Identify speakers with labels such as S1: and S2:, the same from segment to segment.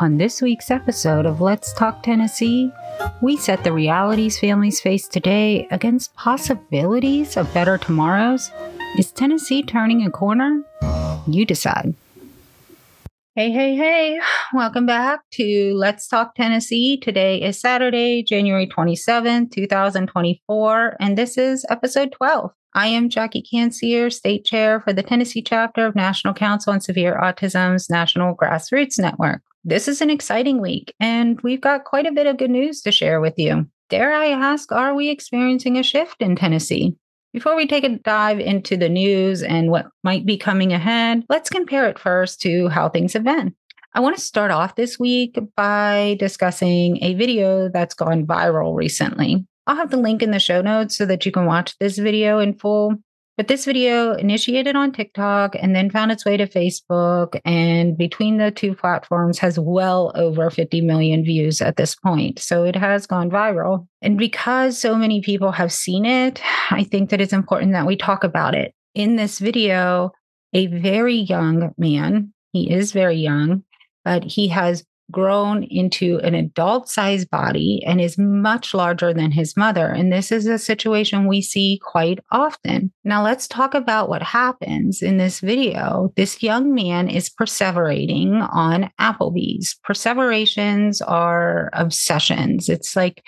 S1: On this week's episode of Let's Talk Tennessee, we set the realities families face today against possibilities of better tomorrows. Is Tennessee turning a corner? You decide. Hey, hey, hey. Welcome back to Let's Talk Tennessee. Today is Saturday, January 27, 2024, and this is episode 12. I am Jackie Cancier, State Chair for the Tennessee chapter of National Council on Severe Autism's National Grassroots Network this is an exciting week, and we've got quite a bit of good news to share with you. Dare I ask, are we experiencing a shift in Tennessee? Before we take a dive into the news and what might be coming ahead, let's compare it first to how things have been. I want to start off this week by discussing a video that's gone viral recently. I'll have the link in the show notes so that you can watch this video in full. But this video initiated on TikTok and then found its way to Facebook. And between the two platforms has well over 50 million views at this point. So it has gone viral. And because so many people have seen it, I think that it's important that we talk about it. In this video, a very young man, he is very young, but he has grown into an adult sized body and is much larger than his mother. And this is a situation we see quite often. Now, let's talk about what happens in this video. This young man is perseverating on Applebee's. Perseverations are obsessions. It's like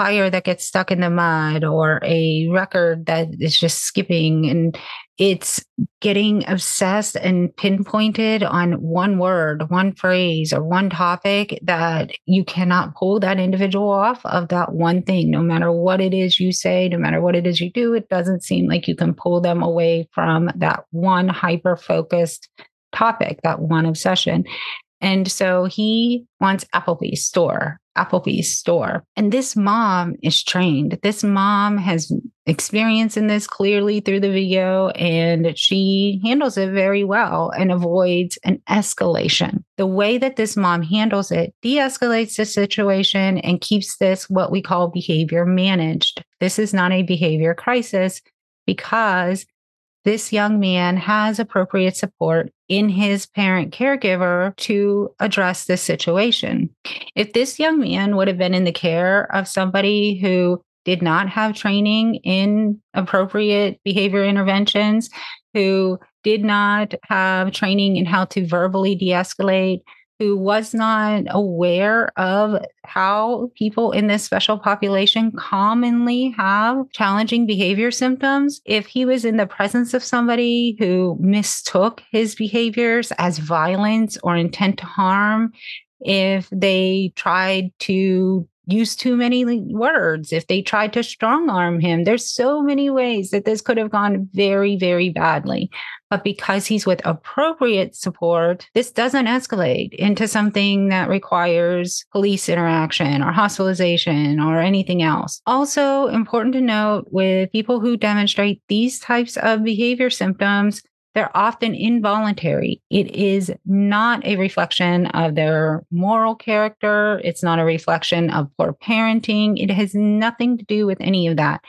S1: tire that gets stuck in the mud or a record that is just skipping and it's getting obsessed and pinpointed on one word, one phrase, or one topic that you cannot pull that individual off of that one thing. No matter what it is you say, no matter what it is you do, it doesn't seem like you can pull them away from that one hyper focused topic, that one obsession. And so he wants Applebee's store, Applebee's store. And this mom is trained. This mom has experience in this clearly through the video, and she handles it very well and avoids an escalation. The way that this mom handles it de escalates the situation and keeps this what we call behavior managed. This is not a behavior crisis because this young man has appropriate support in his parent caregiver to address this situation. If this young man would have been in the care of somebody who did not have training in appropriate behavior interventions, who did not have training in how to verbally de escalate, who was not aware of how people in this special population commonly have challenging behavior symptoms, if he was in the presence of somebody who mistook his behaviors as violence or intent to harm, if they tried to use too many words, if they tried to strong arm him, there's so many ways that this could have gone very, very badly. But because he's with appropriate support, this doesn't escalate into something that requires police interaction or hospitalization or anything else. Also, important to note with people who demonstrate these types of behavior symptoms, they're often involuntary. It is not a reflection of their moral character. It's not a reflection of poor parenting. It has nothing to do with any of that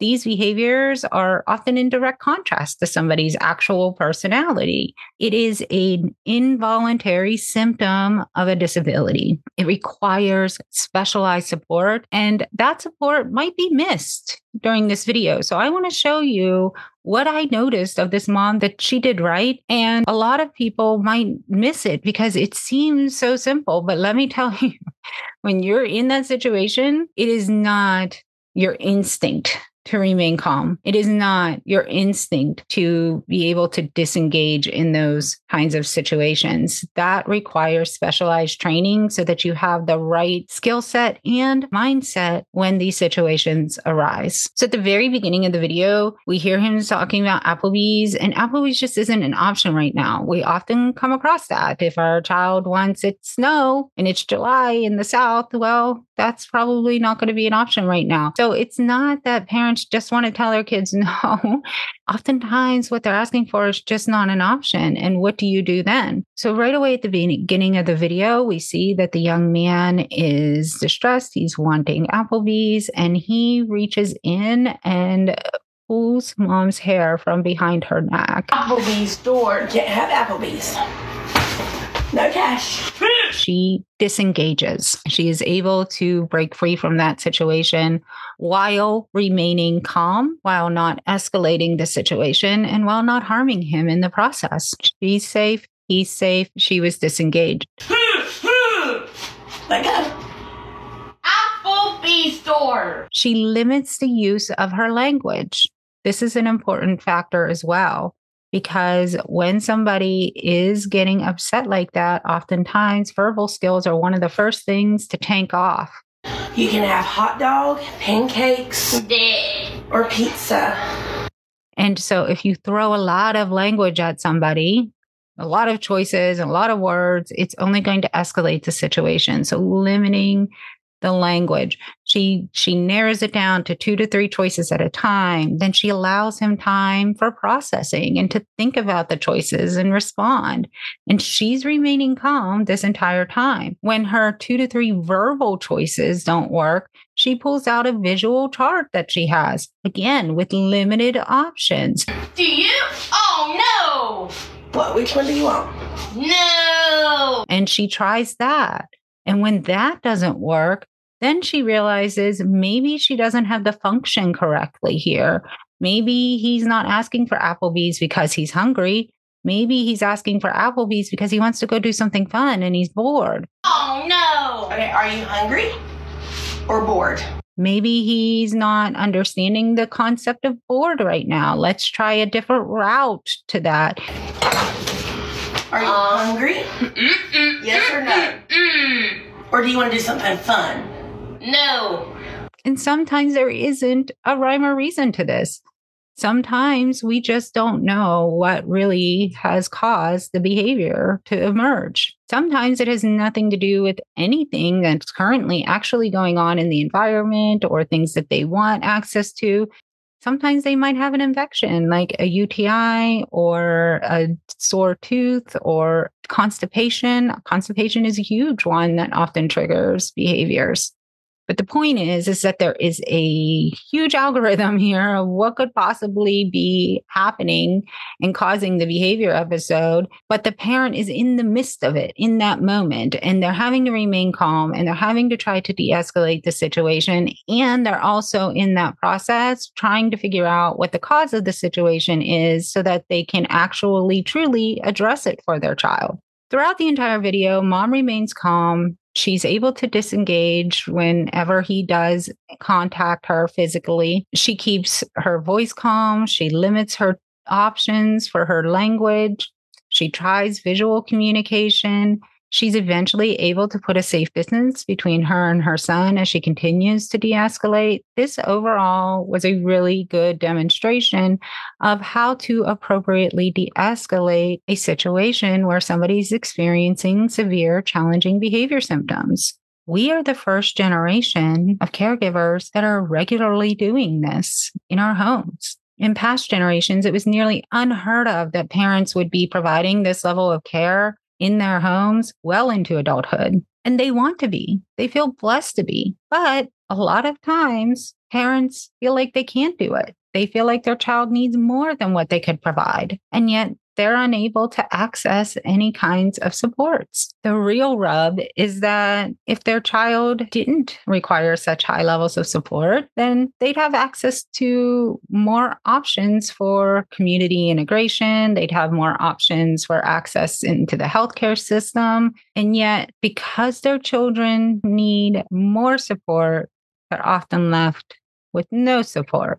S1: these behaviors are often in direct contrast to somebody's actual personality. It is an involuntary symptom of a disability. It requires specialized support, and that support might be missed during this video. So I want to show you what I noticed of this mom that she did right. And a lot of people might miss it because it seems so simple. But let me tell you, when you're in that situation, it is not your instinct to remain calm. It is not your instinct to be able to disengage in those kinds of situations. That requires specialized training so that you have the right skill set and mindset when these situations arise. So at the very beginning of the video, we hear him talking about Applebee's, and Applebee's just isn't an option right now. We often come across that. If our child wants it snow and it's July in the South, well, that's probably not going to be an option right now. So it's not that parents just want to tell their kids no. Oftentimes, what they're asking for is just not an option. And what do you do then? So, right away at the beginning of the video, we see that the young man is distressed. He's wanting Applebee's and he reaches in and pulls mom's hair from behind her neck.
S2: Applebee's door. Can't have Applebee's. No cash.
S1: she disengages. She is able to break free from that situation while remaining calm, while not escalating the situation, and while not harming him in the process. She's safe. He's safe. She was disengaged.
S2: like a Applebee's store.
S1: She limits the use of her language. This is an important factor as well because when somebody is getting upset like that, oftentimes verbal skills are one of the first things to tank off.
S2: You can have hot dog, pancakes, or pizza.
S1: And so if you throw a lot of language at somebody, a lot of choices, a lot of words, it's only going to escalate the situation. So limiting the language. She she narrows it down to two to three choices at a time. Then she allows him time for processing and to think about the choices and respond. And she's remaining calm this entire time. When her two to three verbal choices don't work, she pulls out a visual chart that she has, again with limited options.
S2: Do you? Oh no! What? Which one do you want? No!
S1: And she tries that. And when that doesn't work, then she realizes maybe she doesn't have the function correctly here. Maybe he's not asking for Applebee's because he's hungry. Maybe he's asking for Applebee's because he wants to go do something fun and he's bored.
S2: Oh no! Okay, are you hungry or bored?
S1: Maybe he's not understanding the concept of bored right now. Let's try a different route to that.
S2: Are you um, hungry? Mm-mm, yes or no? Mm-mm. Or do you want to do something fun? No.
S1: And sometimes there isn't a rhyme or reason to this. Sometimes we just don't know what really has caused the behavior to emerge. Sometimes it has nothing to do with anything that's currently actually going on in the environment or things that they want access to. Sometimes they might have an infection like a UTI or a sore tooth or constipation. Constipation is a huge one that often triggers behaviors. But the point is, is that there is a huge algorithm here of what could possibly be happening and causing the behavior episode. But the parent is in the midst of it in that moment, and they're having to remain calm and they're having to try to de escalate the situation. And they're also in that process trying to figure out what the cause of the situation is so that they can actually truly address it for their child. Throughout the entire video, mom remains calm. She's able to disengage whenever he does contact her physically. She keeps her voice calm. She limits her options for her language. She tries visual communication. She's eventually able to put a safe distance between her and her son as she continues to de escalate. This overall was a really good demonstration of how to appropriately de escalate a situation where somebody's experiencing severe, challenging behavior symptoms. We are the first generation of caregivers that are regularly doing this in our homes in past generations, it was nearly unheard of that parents would be providing this level of care in their homes well into adulthood. And they want to be, they feel blessed to be. But a lot of times, parents feel like they can't do it. They feel like their child needs more than what they could provide. And yet they're unable to access any kinds of supports. The real rub is that if their child didn't require such high levels of support, then they'd have access to more options for community integration. They'd have more options for access into the healthcare system. And yet, because their children need more support, they're often left with no support.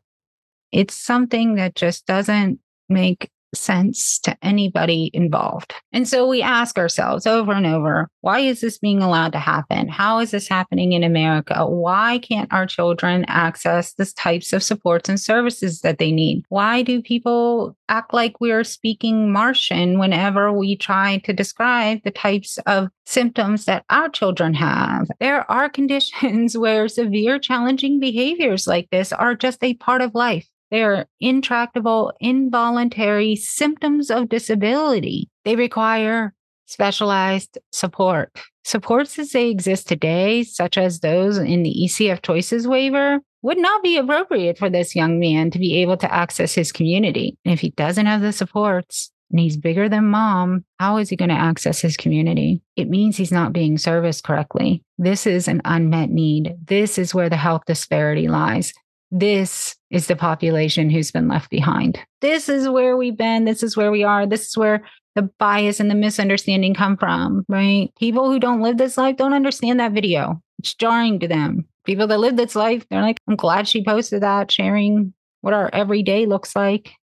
S1: It's something that just doesn't make sense to anybody involved. And so we ask ourselves over and over why is this being allowed to happen? How is this happening in America? Why can't our children access the types of supports and services that they need? Why do people act like we're speaking Martian whenever we try to describe the types of symptoms that our children have? There are conditions where severe challenging behaviors like this are just a part of life. They are intractable, involuntary symptoms of disability. They require specialized support. Supports as they exist today, such as those in the ECF Choices waiver, would not be appropriate for this young man to be able to access his community. And if he doesn't have the supports, and he's bigger than mom, how is he going to access his community? It means he's not being serviced correctly. This is an unmet need. This is where the health disparity lies. This is the population who's been left behind. This is where we've been. This is where we are. This is where the bias and the misunderstanding come from, right? People who don't live this life don't understand that video. It's jarring to them. People that live this life, they're like, I'm glad she posted that, sharing what our everyday looks like.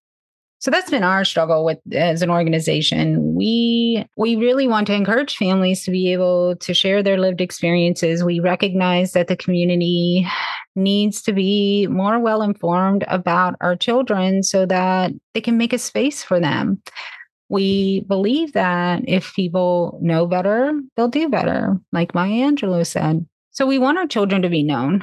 S1: So that's been our struggle with as an organization. We we really want to encourage families to be able to share their lived experiences. We recognize that the community needs to be more well informed about our children so that they can make a space for them. We believe that if people know better, they'll do better, like Maya Angelou said. So we want our children to be known.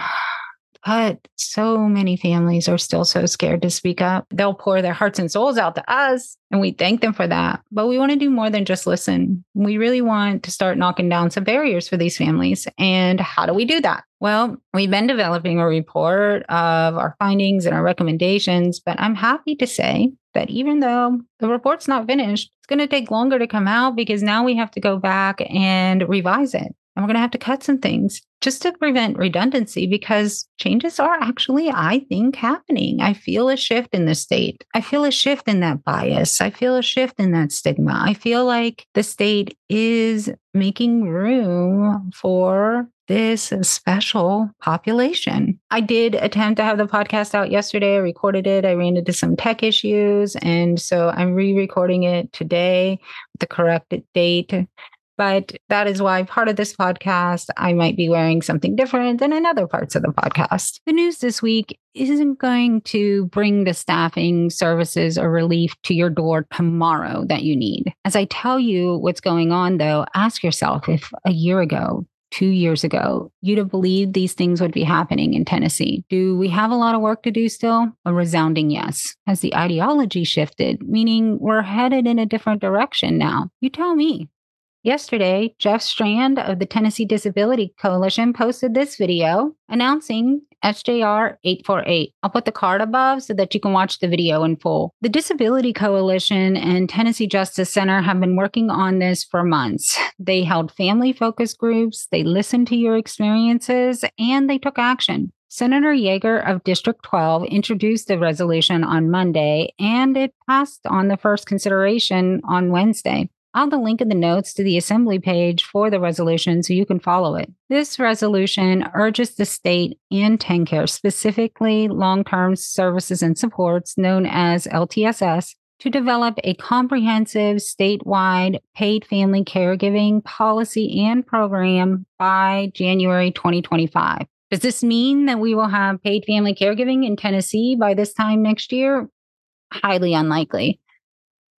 S1: But so many families are still so scared to speak up. They'll pour their hearts and souls out to us, and we thank them for that. But we want to do more than just listen. We really want to start knocking down some barriers for these families. And how do we do that? Well, we've been developing a report of our findings and our recommendations, but I'm happy to say that even though the report's not finished, it's going to take longer to come out because now we have to go back and revise it and we're going to have to cut some things just to prevent redundancy because changes are actually, I think, happening. I feel a shift in the state. I feel a shift in that bias. I feel a shift in that stigma. I feel like the state is making room for this special population. I did attempt to have the podcast out yesterday. I recorded it. I ran into some tech issues. And so I'm re recording it today with the correct date. But that is why part of this podcast, I might be wearing something different than in other parts of the podcast. The news this week isn't going to bring the staffing services or relief to your door tomorrow that you need. As I tell you what's going on, though, ask yourself if a year ago, two years ago, you'd have believed these things would be happening in Tennessee. Do we have a lot of work to do still? A resounding yes. Has the ideology shifted, meaning we're headed in a different direction now? You tell me. Yesterday, Jeff Strand of the Tennessee Disability Coalition posted this video announcing SJR 848. I'll put the card above so that you can watch the video in full. The Disability Coalition and Tennessee Justice Center have been working on this for months. They held family focus groups, they listened to your experiences, and they took action. Senator Yager of District 12 introduced the resolution on Monday, and it passed on the first consideration on Wednesday. I'll the link in the notes to the assembly page for the resolution so you can follow it. This resolution urges the state and TennCare, specifically long term services and supports known as LTSS, to develop a comprehensive statewide paid family caregiving policy and program by January 2025. Does this mean that we will have paid family caregiving in Tennessee by this time next year? Highly unlikely.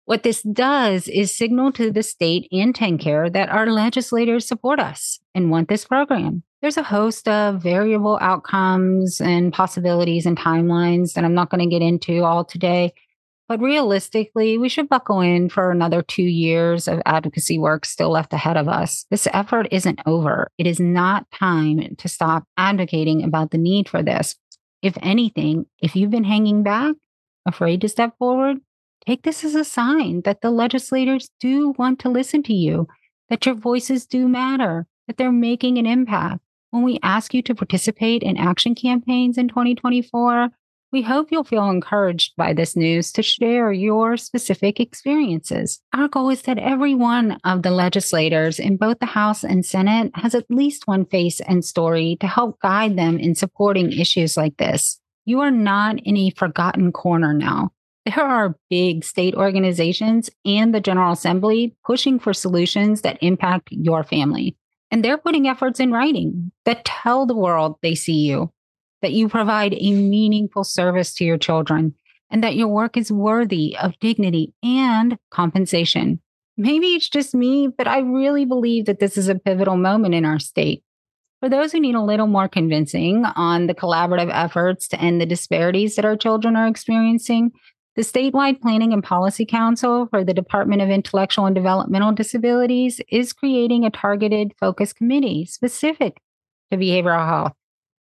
S1: What this does is signal to the state and TennCare that our legislators support us and want this program. There's a host of variable outcomes and possibilities and timelines that I'm not going to get into all today. But realistically, we should buckle in for another two years of advocacy work still left ahead of us. This effort isn't over. It is not time to stop advocating about the need for this. If anything, if you've been hanging back, afraid to step forward, Take this as a sign that the legislators do want to listen to you, that your voices do matter, that they're making an impact. When we ask you to participate in action campaigns in 2024, we hope you'll feel encouraged by this news to share your specific experiences. Our goal is that every one of the legislators in both the House and Senate has at least one face and story to help guide them in supporting issues like this. You are not in a forgotten corner now. There are big state organizations and the General Assembly pushing for solutions that impact your family. And they're putting efforts in writing that tell the world they see you, that you provide a meaningful service to your children, and that your work is worthy of dignity and compensation. Maybe it's just me, but I really believe that this is a pivotal moment in our state. For those who need a little more convincing on the collaborative efforts to end the disparities that our children are experiencing, the statewide Planning and Policy Council for the Department of Intellectual and Developmental Disabilities is creating a targeted focus committee specific to behavioral health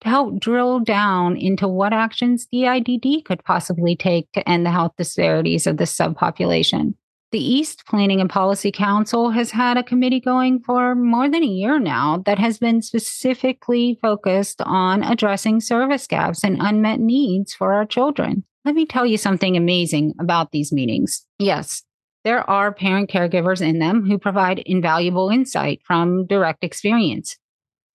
S1: to help drill down into what actions DIDD could possibly take to end the health disparities of this subpopulation. The East Planning and Policy Council has had a committee going for more than a year now that has been specifically focused on addressing service gaps and unmet needs for our children. Let me tell you something amazing about these meetings. Yes, there are parent caregivers in them who provide invaluable insight from direct experience,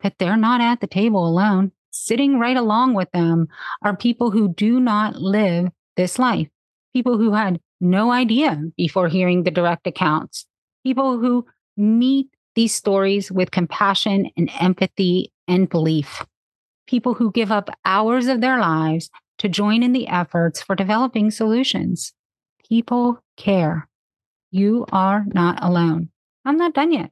S1: but they're not at the table alone. Sitting right along with them are people who do not live this life, people who had no idea before hearing the direct accounts. People who meet these stories with compassion and empathy and belief. People who give up hours of their lives to join in the efforts for developing solutions. People care. You are not alone. I'm not done yet.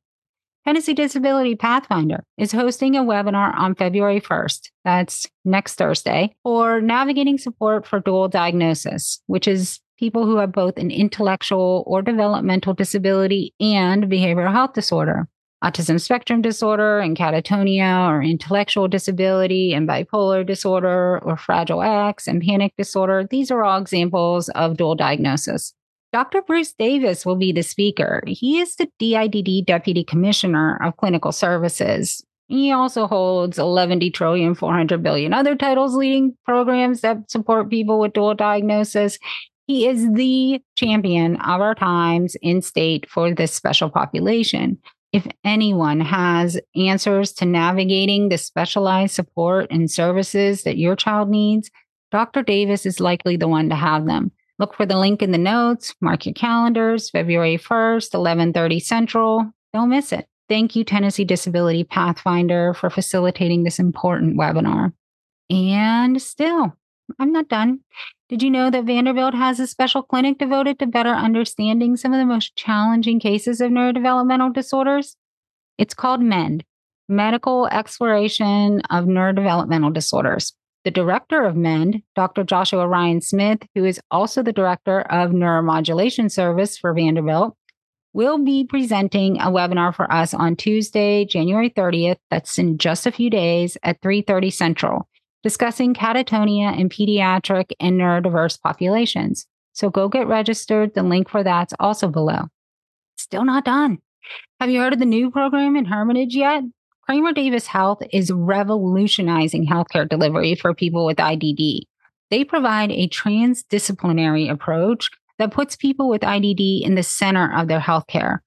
S1: Tennessee Disability Pathfinder is hosting a webinar on February 1st. That's next Thursday for navigating support for dual diagnosis, which is people who have both an intellectual or developmental disability and behavioral health disorder. Autism spectrum disorder and catatonia or intellectual disability and bipolar disorder or fragile X and panic disorder. These are all examples of dual diagnosis. Dr. Bruce Davis will be the speaker. He is the DIDD Deputy Commissioner of Clinical Services. He also holds 11 trillion 400 billion other titles leading programs that support people with dual diagnosis. He is the champion of our times in state for this special population. If anyone has answers to navigating the specialized support and services that your child needs, Dr. Davis is likely the one to have them. Look for the link in the notes, mark your calendars, February 1st, 11:30 Central. Don't miss it. Thank you Tennessee Disability Pathfinder for facilitating this important webinar. And still, I'm not done. Did you know that Vanderbilt has a special clinic devoted to better understanding some of the most challenging cases of neurodevelopmental disorders? It's called MEND, Medical Exploration of Neurodevelopmental Disorders. The director of MEND, Dr. Joshua Ryan Smith, who is also the director of Neuromodulation Service for Vanderbilt, will be presenting a webinar for us on Tuesday, January 30th. That's in just a few days at 3:30 Central discussing catatonia in pediatric and neurodiverse populations. So go get registered. The link for that's also below. Still not done. Have you heard of the new program in Hermitage yet? Kramer Davis Health is revolutionizing healthcare delivery for people with IDD. They provide a transdisciplinary approach that puts people with IDD in the center of their healthcare.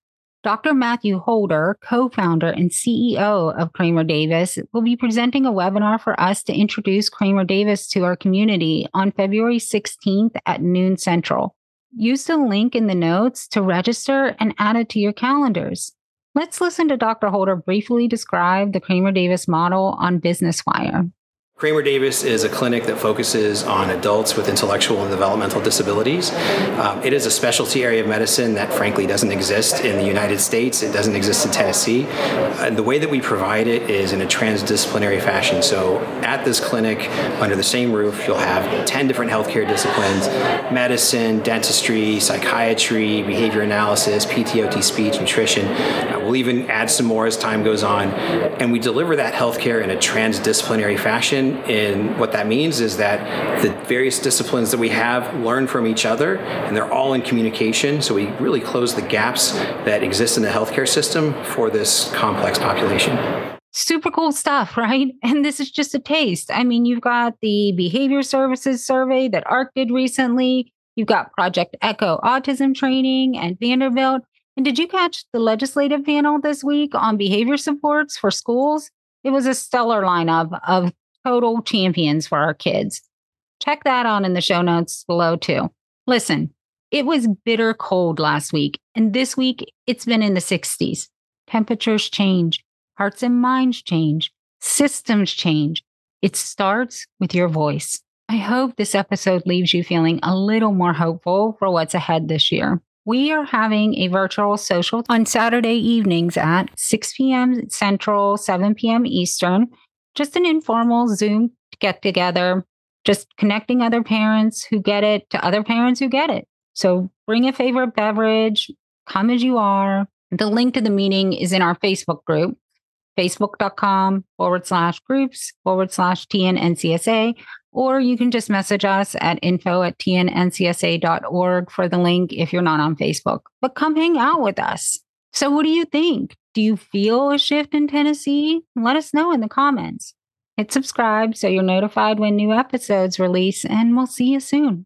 S1: Dr. Matthew Holder, co founder and CEO of Kramer Davis, will be presenting a webinar for us to introduce Kramer Davis to our community on February 16th at noon central. Use the link in the notes to register and add it to your calendars. Let's listen to Dr. Holder briefly describe the Kramer Davis model on Business Wire.
S3: Kramer Davis is a clinic that focuses on adults with intellectual and developmental disabilities. Um, it is a specialty area of medicine that frankly doesn't exist in the United States. It doesn't exist in Tennessee. Uh, the way that we provide it is in a transdisciplinary fashion. So at this clinic, under the same roof, you'll have 10 different healthcare disciplines medicine, dentistry, psychiatry, behavior analysis, PTOT, speech, nutrition. Uh, we'll even add some more as time goes on. And we deliver that healthcare in a transdisciplinary fashion and what that means is that the various disciplines that we have learn from each other and they're all in communication. So we really close the gaps that exist in the healthcare system for this complex population
S1: super cool stuff, right? And this is just a taste. I mean, you've got the behavior services survey that ARC did recently. You've got Project Echo autism training at Vanderbilt. And did you catch the legislative panel this week on behavior supports for schools? It was a stellar lineup of total champions for our kids. Check that out in the show notes below, too. Listen, it was bitter cold last week, and this week it's been in the 60s. Temperatures change, hearts and minds change, systems change. It starts with your voice. I hope this episode leaves you feeling a little more hopeful for what's ahead this year. We are having a virtual social on Saturday evenings at 6 p.m. Central, 7 p.m. Eastern just an informal Zoom get together, just connecting other parents who get it to other parents who get it. So bring a favorite beverage, come as you are. The link to the meeting is in our Facebook group, facebook.com forward slash groups forward slash TNNCSA, Or you can just message us at info at tnncsa.org for the link if you're not on Facebook. But come hang out with us. So, what do you think? Do you feel a shift in Tennessee? Let us know in the comments. Hit subscribe so you're notified when new episodes release, and we'll see you soon.